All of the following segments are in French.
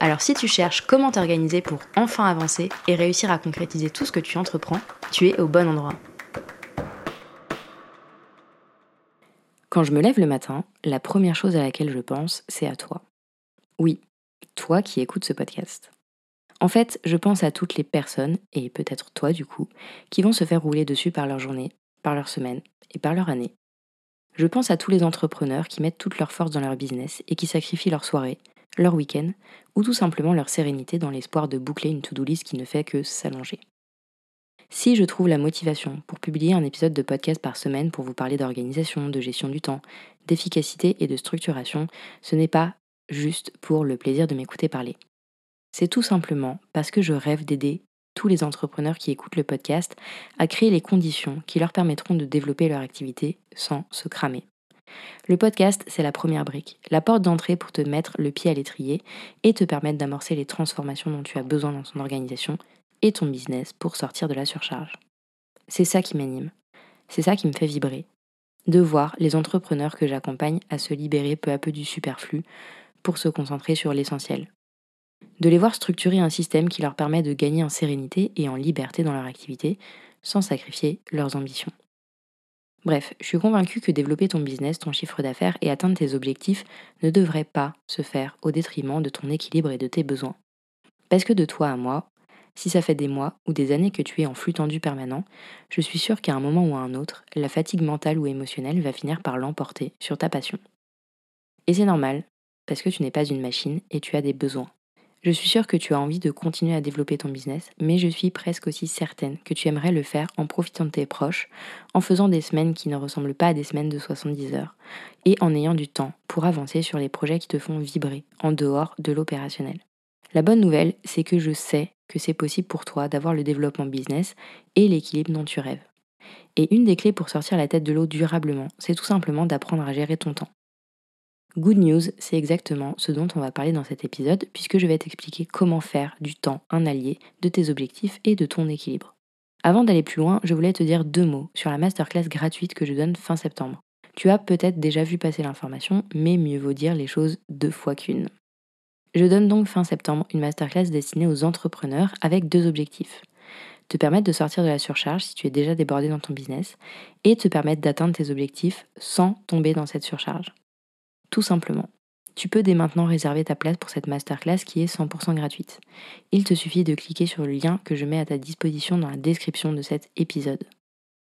Alors si tu cherches comment t'organiser pour enfin avancer et réussir à concrétiser tout ce que tu entreprends, tu es au bon endroit. Quand je me lève le matin, la première chose à laquelle je pense, c'est à toi. Oui, toi qui écoutes ce podcast. En fait, je pense à toutes les personnes, et peut-être toi du coup, qui vont se faire rouler dessus par leur journée, par leur semaine et par leur année. Je pense à tous les entrepreneurs qui mettent toute leur force dans leur business et qui sacrifient leur soirée, leur week-end ou tout simplement leur sérénité dans l'espoir de boucler une to-do list qui ne fait que s'allonger. Si je trouve la motivation pour publier un épisode de podcast par semaine pour vous parler d'organisation, de gestion du temps, d'efficacité et de structuration, ce n'est pas juste pour le plaisir de m'écouter parler. C'est tout simplement parce que je rêve d'aider tous les entrepreneurs qui écoutent le podcast à créer les conditions qui leur permettront de développer leur activité sans se cramer. Le podcast, c'est la première brique, la porte d'entrée pour te mettre le pied à l'étrier et te permettre d'amorcer les transformations dont tu as besoin dans ton organisation et ton business pour sortir de la surcharge. C'est ça qui m'anime, c'est ça qui me fait vibrer, de voir les entrepreneurs que j'accompagne à se libérer peu à peu du superflu pour se concentrer sur l'essentiel. De les voir structurer un système qui leur permet de gagner en sérénité et en liberté dans leur activité sans sacrifier leurs ambitions. Bref, je suis convaincue que développer ton business, ton chiffre d'affaires et atteindre tes objectifs ne devrait pas se faire au détriment de ton équilibre et de tes besoins. Parce que de toi à moi, si ça fait des mois ou des années que tu es en flux tendu permanent, je suis sûre qu'à un moment ou à un autre, la fatigue mentale ou émotionnelle va finir par l'emporter sur ta passion. Et c'est normal, parce que tu n'es pas une machine et tu as des besoins. Je suis sûre que tu as envie de continuer à développer ton business, mais je suis presque aussi certaine que tu aimerais le faire en profitant de tes proches, en faisant des semaines qui ne ressemblent pas à des semaines de 70 heures, et en ayant du temps pour avancer sur les projets qui te font vibrer en dehors de l'opérationnel. La bonne nouvelle, c'est que je sais que c'est possible pour toi d'avoir le développement business et l'équilibre dont tu rêves. Et une des clés pour sortir la tête de l'eau durablement, c'est tout simplement d'apprendre à gérer ton temps. Good news, c'est exactement ce dont on va parler dans cet épisode, puisque je vais t'expliquer comment faire du temps un allié de tes objectifs et de ton équilibre. Avant d'aller plus loin, je voulais te dire deux mots sur la masterclass gratuite que je donne fin septembre. Tu as peut-être déjà vu passer l'information, mais mieux vaut dire les choses deux fois qu'une. Je donne donc fin septembre une masterclass destinée aux entrepreneurs avec deux objectifs. Te permettre de sortir de la surcharge si tu es déjà débordé dans ton business et te permettre d'atteindre tes objectifs sans tomber dans cette surcharge. Tout simplement. Tu peux dès maintenant réserver ta place pour cette masterclass qui est 100% gratuite. Il te suffit de cliquer sur le lien que je mets à ta disposition dans la description de cet épisode.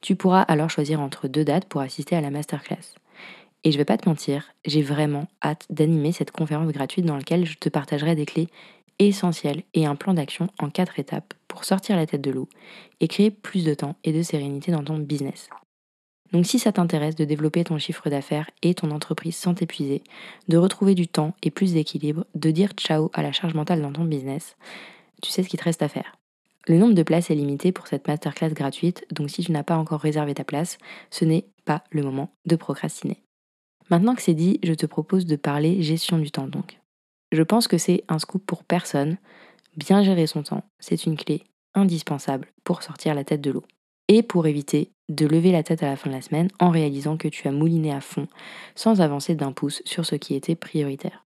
Tu pourras alors choisir entre deux dates pour assister à la masterclass. Et je vais pas te mentir, j'ai vraiment hâte d'animer cette conférence gratuite dans laquelle je te partagerai des clés essentielles et un plan d'action en quatre étapes pour sortir la tête de l'eau et créer plus de temps et de sérénité dans ton business. Donc si ça t'intéresse de développer ton chiffre d'affaires et ton entreprise sans t'épuiser, de retrouver du temps et plus d'équilibre, de dire ciao à la charge mentale dans ton business, tu sais ce qu'il te reste à faire. Le nombre de places est limité pour cette masterclass gratuite, donc si tu n'as pas encore réservé ta place, ce n'est pas le moment de procrastiner. Maintenant que c'est dit, je te propose de parler gestion du temps donc. Je pense que c'est un scoop pour personne. Bien gérer son temps, c'est une clé indispensable pour sortir la tête de l'eau et pour éviter de lever la tête à la fin de la semaine en réalisant que tu as mouliné à fond sans avancer d'un pouce sur ce qui était prioritaire.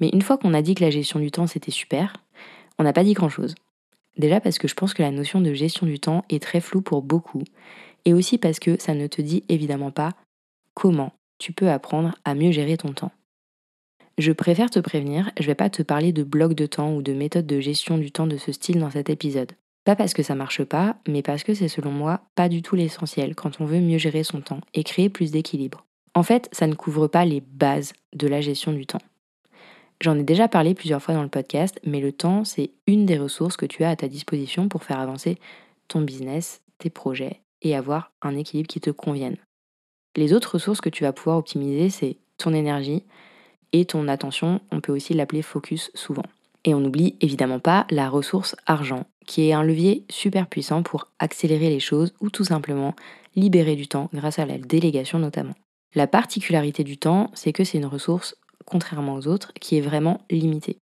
Mais une fois qu'on a dit que la gestion du temps c'était super, on n'a pas dit grand-chose. Déjà parce que je pense que la notion de gestion du temps est très floue pour beaucoup, et aussi parce que ça ne te dit évidemment pas comment tu peux apprendre à mieux gérer ton temps. Je préfère te prévenir, je ne vais pas te parler de blocs de temps ou de méthodes de gestion du temps de ce style dans cet épisode. Pas parce que ça marche pas, mais parce que c'est selon moi pas du tout l'essentiel quand on veut mieux gérer son temps et créer plus d'équilibre. En fait, ça ne couvre pas les bases de la gestion du temps. J'en ai déjà parlé plusieurs fois dans le podcast, mais le temps, c'est une des ressources que tu as à ta disposition pour faire avancer ton business, tes projets et avoir un équilibre qui te convienne. Les autres ressources que tu vas pouvoir optimiser, c'est ton énergie et ton attention, on peut aussi l'appeler focus souvent. Et on n'oublie évidemment pas la ressource argent, qui est un levier super puissant pour accélérer les choses ou tout simplement libérer du temps grâce à la délégation notamment. La particularité du temps, c'est que c'est une ressource, contrairement aux autres, qui est vraiment limitée.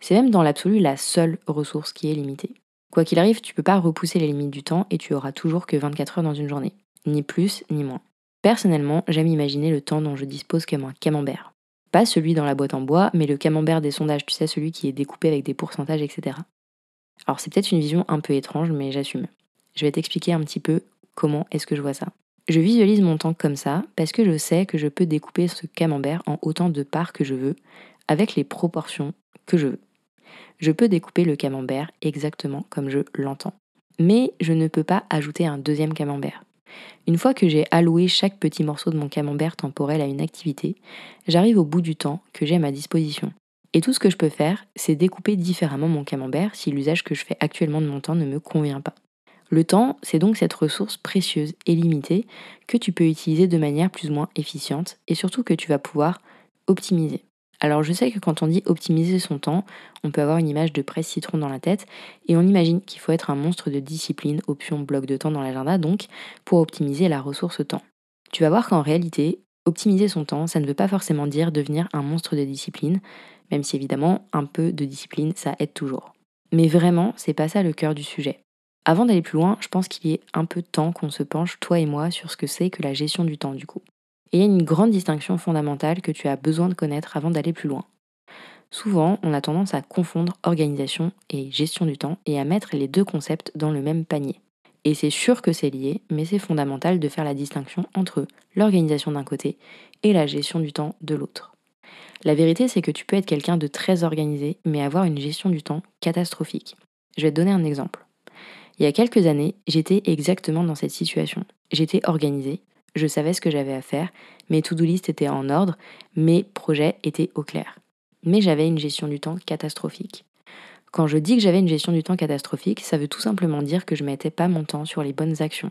C'est même dans l'absolu la seule ressource qui est limitée. Quoi qu'il arrive, tu peux pas repousser les limites du temps et tu auras toujours que 24 heures dans une journée. Ni plus, ni moins. Personnellement, j'aime imaginer le temps dont je dispose comme un camembert. Pas celui dans la boîte en bois, mais le camembert des sondages, tu sais, celui qui est découpé avec des pourcentages, etc. Alors c'est peut-être une vision un peu étrange, mais j'assume. Je vais t'expliquer un petit peu comment est-ce que je vois ça. Je visualise mon temps comme ça parce que je sais que je peux découper ce camembert en autant de parts que je veux, avec les proportions que je veux. Je peux découper le camembert exactement comme je l'entends. Mais je ne peux pas ajouter un deuxième camembert. Une fois que j'ai alloué chaque petit morceau de mon camembert temporel à une activité, j'arrive au bout du temps que j'ai à ma disposition. Et tout ce que je peux faire, c'est découper différemment mon camembert si l'usage que je fais actuellement de mon temps ne me convient pas. Le temps, c'est donc cette ressource précieuse et limitée que tu peux utiliser de manière plus ou moins efficiente et surtout que tu vas pouvoir optimiser. Alors je sais que quand on dit optimiser son temps, on peut avoir une image de presse citron dans la tête et on imagine qu'il faut être un monstre de discipline, option bloc de temps dans l'agenda donc, pour optimiser la ressource temps. Tu vas voir qu'en réalité, optimiser son temps, ça ne veut pas forcément dire devenir un monstre de discipline, même si évidemment un peu de discipline ça aide toujours. Mais vraiment, c'est pas ça le cœur du sujet. Avant d'aller plus loin, je pense qu'il y est un peu de temps qu'on se penche, toi et moi, sur ce que c'est que la gestion du temps du coup. Et il y a une grande distinction fondamentale que tu as besoin de connaître avant d'aller plus loin. Souvent, on a tendance à confondre organisation et gestion du temps et à mettre les deux concepts dans le même panier. Et c'est sûr que c'est lié, mais c'est fondamental de faire la distinction entre l'organisation d'un côté et la gestion du temps de l'autre. La vérité, c'est que tu peux être quelqu'un de très organisé, mais avoir une gestion du temps catastrophique. Je vais te donner un exemple. Il y a quelques années, j'étais exactement dans cette situation. J'étais organisée, je savais ce que j'avais à faire, mes to-do list étaient en ordre, mes projets étaient au clair. Mais j'avais une gestion du temps catastrophique. Quand je dis que j'avais une gestion du temps catastrophique, ça veut tout simplement dire que je mettais pas mon temps sur les bonnes actions.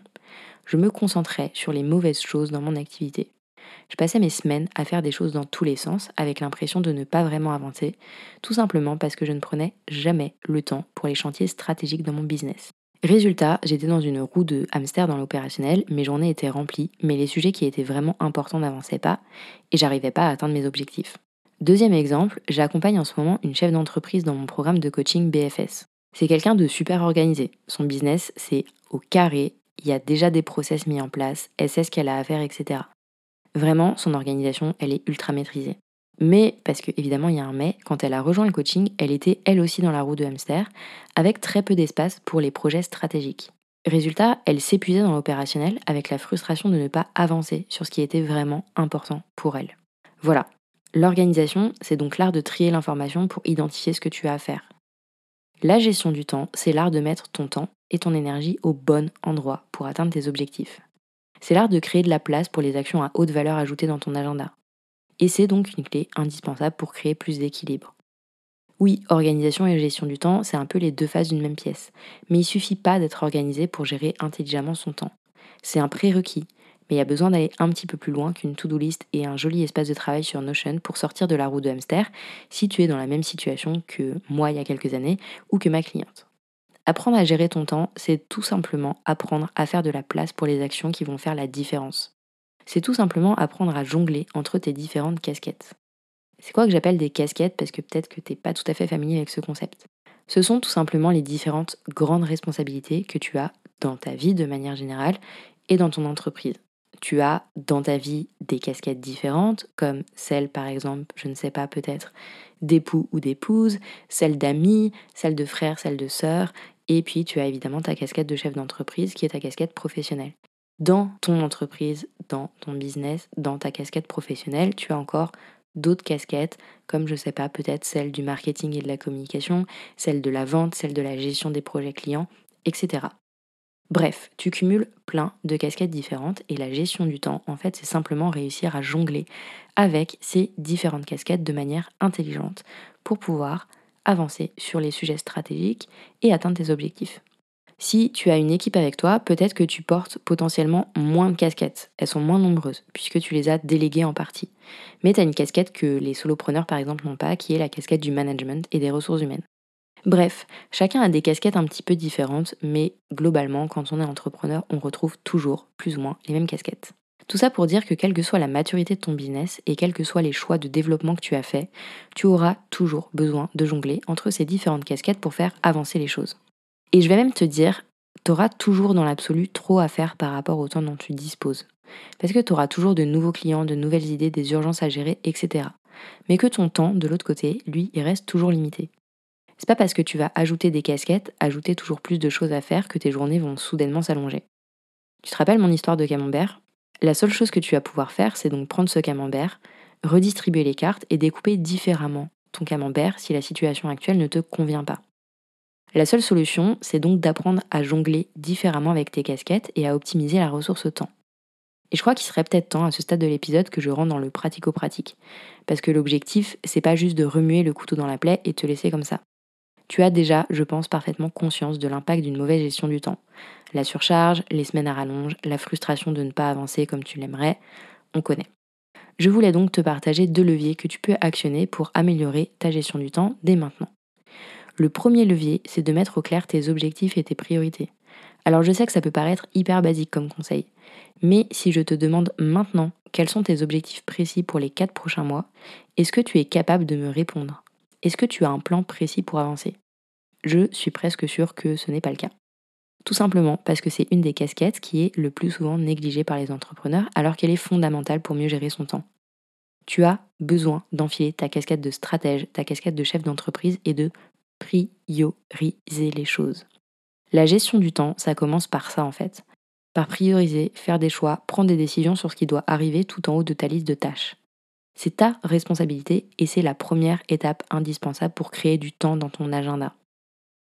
Je me concentrais sur les mauvaises choses dans mon activité. Je passais mes semaines à faire des choses dans tous les sens, avec l'impression de ne pas vraiment avancer, tout simplement parce que je ne prenais jamais le temps pour les chantiers stratégiques dans mon business. Résultat, j'étais dans une roue de hamster dans l'opérationnel, mes journées étaient remplies, mais les sujets qui étaient vraiment importants n'avançaient pas, et j'arrivais pas à atteindre mes objectifs. Deuxième exemple, j'accompagne en ce moment une chef d'entreprise dans mon programme de coaching BFS. C'est quelqu'un de super organisé. Son business, c'est au carré, il y a déjà des process mis en place, elle sait ce qu'elle a à faire, etc. Vraiment, son organisation, elle est ultra maîtrisée. Mais, parce que évidemment il y a un mais, quand elle a rejoint le coaching, elle était elle aussi dans la roue de hamster, avec très peu d'espace pour les projets stratégiques. Résultat, elle s'épuisait dans l'opérationnel avec la frustration de ne pas avancer sur ce qui était vraiment important pour elle. Voilà, l'organisation, c'est donc l'art de trier l'information pour identifier ce que tu as à faire. La gestion du temps, c'est l'art de mettre ton temps et ton énergie au bon endroit pour atteindre tes objectifs. C'est l'art de créer de la place pour les actions à haute valeur ajoutée dans ton agenda. Et c'est donc une clé indispensable pour créer plus d'équilibre. Oui, organisation et gestion du temps, c'est un peu les deux faces d'une même pièce. Mais il suffit pas d'être organisé pour gérer intelligemment son temps. C'est un prérequis, mais il y a besoin d'aller un petit peu plus loin qu'une to-do list et un joli espace de travail sur Notion pour sortir de la roue de hamster si tu es dans la même situation que moi il y a quelques années ou que ma cliente. Apprendre à gérer ton temps, c'est tout simplement apprendre à faire de la place pour les actions qui vont faire la différence c'est tout simplement apprendre à jongler entre tes différentes casquettes. C'est quoi que j'appelle des casquettes parce que peut-être que tu n'es pas tout à fait familier avec ce concept. Ce sont tout simplement les différentes grandes responsabilités que tu as dans ta vie de manière générale et dans ton entreprise. Tu as dans ta vie des casquettes différentes, comme celle par exemple, je ne sais pas peut-être, d'époux ou d'épouse, celle d'amis, celle de frère, celle de sœur, et puis tu as évidemment ta casquette de chef d'entreprise qui est ta casquette professionnelle dans ton entreprise, dans ton business, dans ta casquette professionnelle, tu as encore d'autres casquettes, comme je sais pas, peut-être celle du marketing et de la communication, celle de la vente, celle de la gestion des projets clients, etc. Bref, tu cumules plein de casquettes différentes et la gestion du temps, en fait, c'est simplement réussir à jongler avec ces différentes casquettes de manière intelligente pour pouvoir avancer sur les sujets stratégiques et atteindre tes objectifs. Si tu as une équipe avec toi, peut-être que tu portes potentiellement moins de casquettes. Elles sont moins nombreuses, puisque tu les as déléguées en partie. Mais tu as une casquette que les solopreneurs, par exemple, n'ont pas, qui est la casquette du management et des ressources humaines. Bref, chacun a des casquettes un petit peu différentes, mais globalement, quand on est entrepreneur, on retrouve toujours plus ou moins les mêmes casquettes. Tout ça pour dire que quelle que soit la maturité de ton business et quels que soient les choix de développement que tu as fait, tu auras toujours besoin de jongler entre ces différentes casquettes pour faire avancer les choses. Et je vais même te dire, tu auras toujours dans l'absolu trop à faire par rapport au temps dont tu disposes. Parce que tu auras toujours de nouveaux clients, de nouvelles idées, des urgences à gérer, etc. Mais que ton temps, de l'autre côté, lui, il reste toujours limité. C'est pas parce que tu vas ajouter des casquettes, ajouter toujours plus de choses à faire que tes journées vont soudainement s'allonger. Tu te rappelles mon histoire de camembert? La seule chose que tu vas pouvoir faire, c'est donc prendre ce camembert, redistribuer les cartes et découper différemment ton camembert si la situation actuelle ne te convient pas. La seule solution, c'est donc d'apprendre à jongler différemment avec tes casquettes et à optimiser la ressource temps. Et je crois qu'il serait peut-être temps à ce stade de l'épisode que je rentre dans le pratico-pratique. Parce que l'objectif, c'est pas juste de remuer le couteau dans la plaie et te laisser comme ça. Tu as déjà, je pense, parfaitement conscience de l'impact d'une mauvaise gestion du temps. La surcharge, les semaines à rallonge, la frustration de ne pas avancer comme tu l'aimerais, on connaît. Je voulais donc te partager deux leviers que tu peux actionner pour améliorer ta gestion du temps dès maintenant. Le premier levier, c'est de mettre au clair tes objectifs et tes priorités. Alors je sais que ça peut paraître hyper basique comme conseil, mais si je te demande maintenant quels sont tes objectifs précis pour les 4 prochains mois, est-ce que tu es capable de me répondre? Est-ce que tu as un plan précis pour avancer? Je suis presque sûre que ce n'est pas le cas. Tout simplement parce que c'est une des casquettes qui est le plus souvent négligée par les entrepreneurs alors qu'elle est fondamentale pour mieux gérer son temps. Tu as besoin d'enfiler ta casquette de stratège, ta casquette de chef d'entreprise et de prioriser les choses. La gestion du temps, ça commence par ça en fait par prioriser, faire des choix, prendre des décisions sur ce qui doit arriver tout en haut de ta liste de tâches. C'est ta responsabilité et c'est la première étape indispensable pour créer du temps dans ton agenda.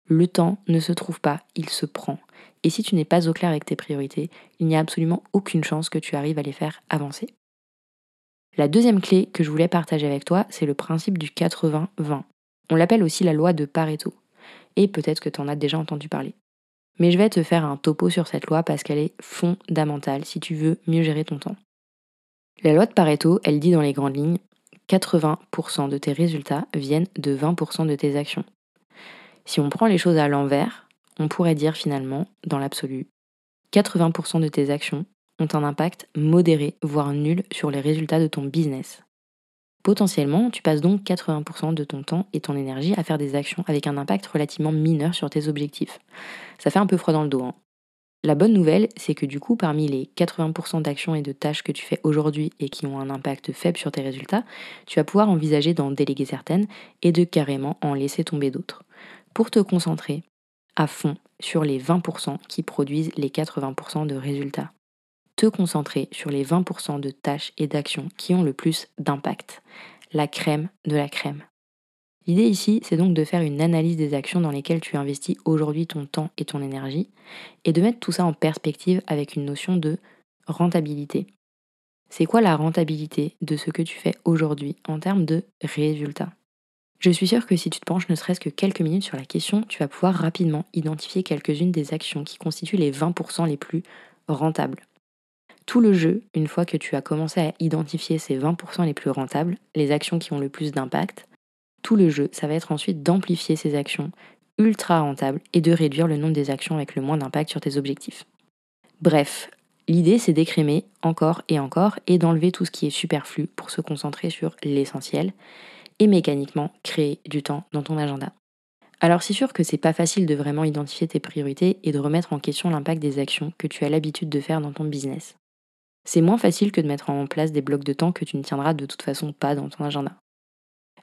Le temps ne se trouve pas, il se prend. Et si tu n'es pas au clair avec tes priorités, il n'y a absolument aucune chance que tu arrives à les faire avancer. La deuxième clé que je voulais partager avec toi, c'est le principe du 80-20. On l'appelle aussi la loi de Pareto. Et peut-être que tu en as déjà entendu parler. Mais je vais te faire un topo sur cette loi parce qu'elle est fondamentale si tu veux mieux gérer ton temps. La loi de Pareto, elle dit dans les grandes lignes 80% de tes résultats viennent de 20% de tes actions. Si on prend les choses à l'envers, on pourrait dire finalement, dans l'absolu, 80% de tes actions ont un impact modéré, voire nul, sur les résultats de ton business. Potentiellement, tu passes donc 80% de ton temps et ton énergie à faire des actions avec un impact relativement mineur sur tes objectifs. Ça fait un peu froid dans le dos. Hein. La bonne nouvelle, c'est que du coup, parmi les 80% d'actions et de tâches que tu fais aujourd'hui et qui ont un impact faible sur tes résultats, tu vas pouvoir envisager d'en déléguer certaines et de carrément en laisser tomber d'autres. Pour te concentrer à fond sur les 20% qui produisent les 80% de résultats te concentrer sur les 20% de tâches et d'actions qui ont le plus d'impact. La crème de la crème. L'idée ici, c'est donc de faire une analyse des actions dans lesquelles tu investis aujourd'hui ton temps et ton énergie, et de mettre tout ça en perspective avec une notion de rentabilité. C'est quoi la rentabilité de ce que tu fais aujourd'hui en termes de résultats? Je suis sûre que si tu te penches ne serait-ce que quelques minutes sur la question, tu vas pouvoir rapidement identifier quelques-unes des actions qui constituent les 20% les plus rentables. Tout le jeu, une fois que tu as commencé à identifier ces 20% les plus rentables, les actions qui ont le plus d'impact, tout le jeu, ça va être ensuite d'amplifier ces actions ultra rentables et de réduire le nombre des actions avec le moins d'impact sur tes objectifs. Bref, l'idée c'est d'écrémer encore et encore et d'enlever tout ce qui est superflu pour se concentrer sur l'essentiel et mécaniquement créer du temps dans ton agenda. Alors c'est sûr que c'est pas facile de vraiment identifier tes priorités et de remettre en question l'impact des actions que tu as l'habitude de faire dans ton business c'est moins facile que de mettre en place des blocs de temps que tu ne tiendras de toute façon pas dans ton agenda.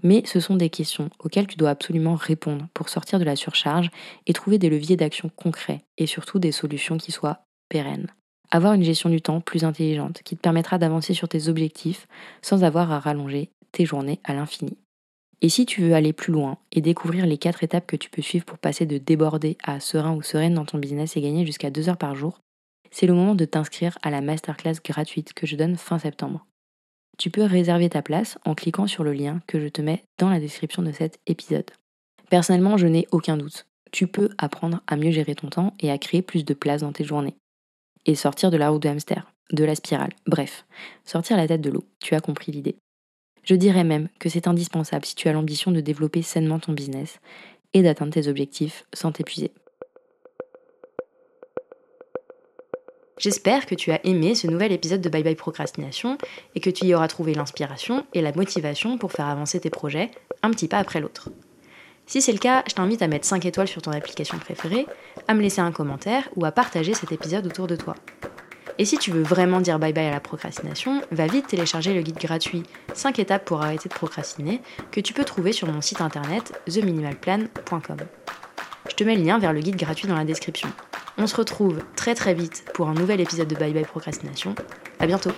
Mais ce sont des questions auxquelles tu dois absolument répondre pour sortir de la surcharge et trouver des leviers d'action concrets et surtout des solutions qui soient pérennes. Avoir une gestion du temps plus intelligente qui te permettra d'avancer sur tes objectifs sans avoir à rallonger tes journées à l'infini. Et si tu veux aller plus loin et découvrir les quatre étapes que tu peux suivre pour passer de débordé à serein ou sereine dans ton business et gagner jusqu'à deux heures par jour, c'est le moment de t'inscrire à la masterclass gratuite que je donne fin septembre. Tu peux réserver ta place en cliquant sur le lien que je te mets dans la description de cet épisode. Personnellement, je n'ai aucun doute. Tu peux apprendre à mieux gérer ton temps et à créer plus de place dans tes journées. Et sortir de la route de hamster, de la spirale, bref, sortir la tête de l'eau. Tu as compris l'idée. Je dirais même que c'est indispensable si tu as l'ambition de développer sainement ton business et d'atteindre tes objectifs sans t'épuiser. J'espère que tu as aimé ce nouvel épisode de Bye Bye Procrastination et que tu y auras trouvé l'inspiration et la motivation pour faire avancer tes projets un petit pas après l'autre. Si c'est le cas, je t'invite à mettre 5 étoiles sur ton application préférée, à me laisser un commentaire ou à partager cet épisode autour de toi. Et si tu veux vraiment dire bye bye à la procrastination, va vite télécharger le guide gratuit 5 étapes pour arrêter de procrastiner que tu peux trouver sur mon site internet theminimalplan.com. Je te mets le lien vers le guide gratuit dans la description. On se retrouve très très vite pour un nouvel épisode de Bye Bye Procrastination. À bientôt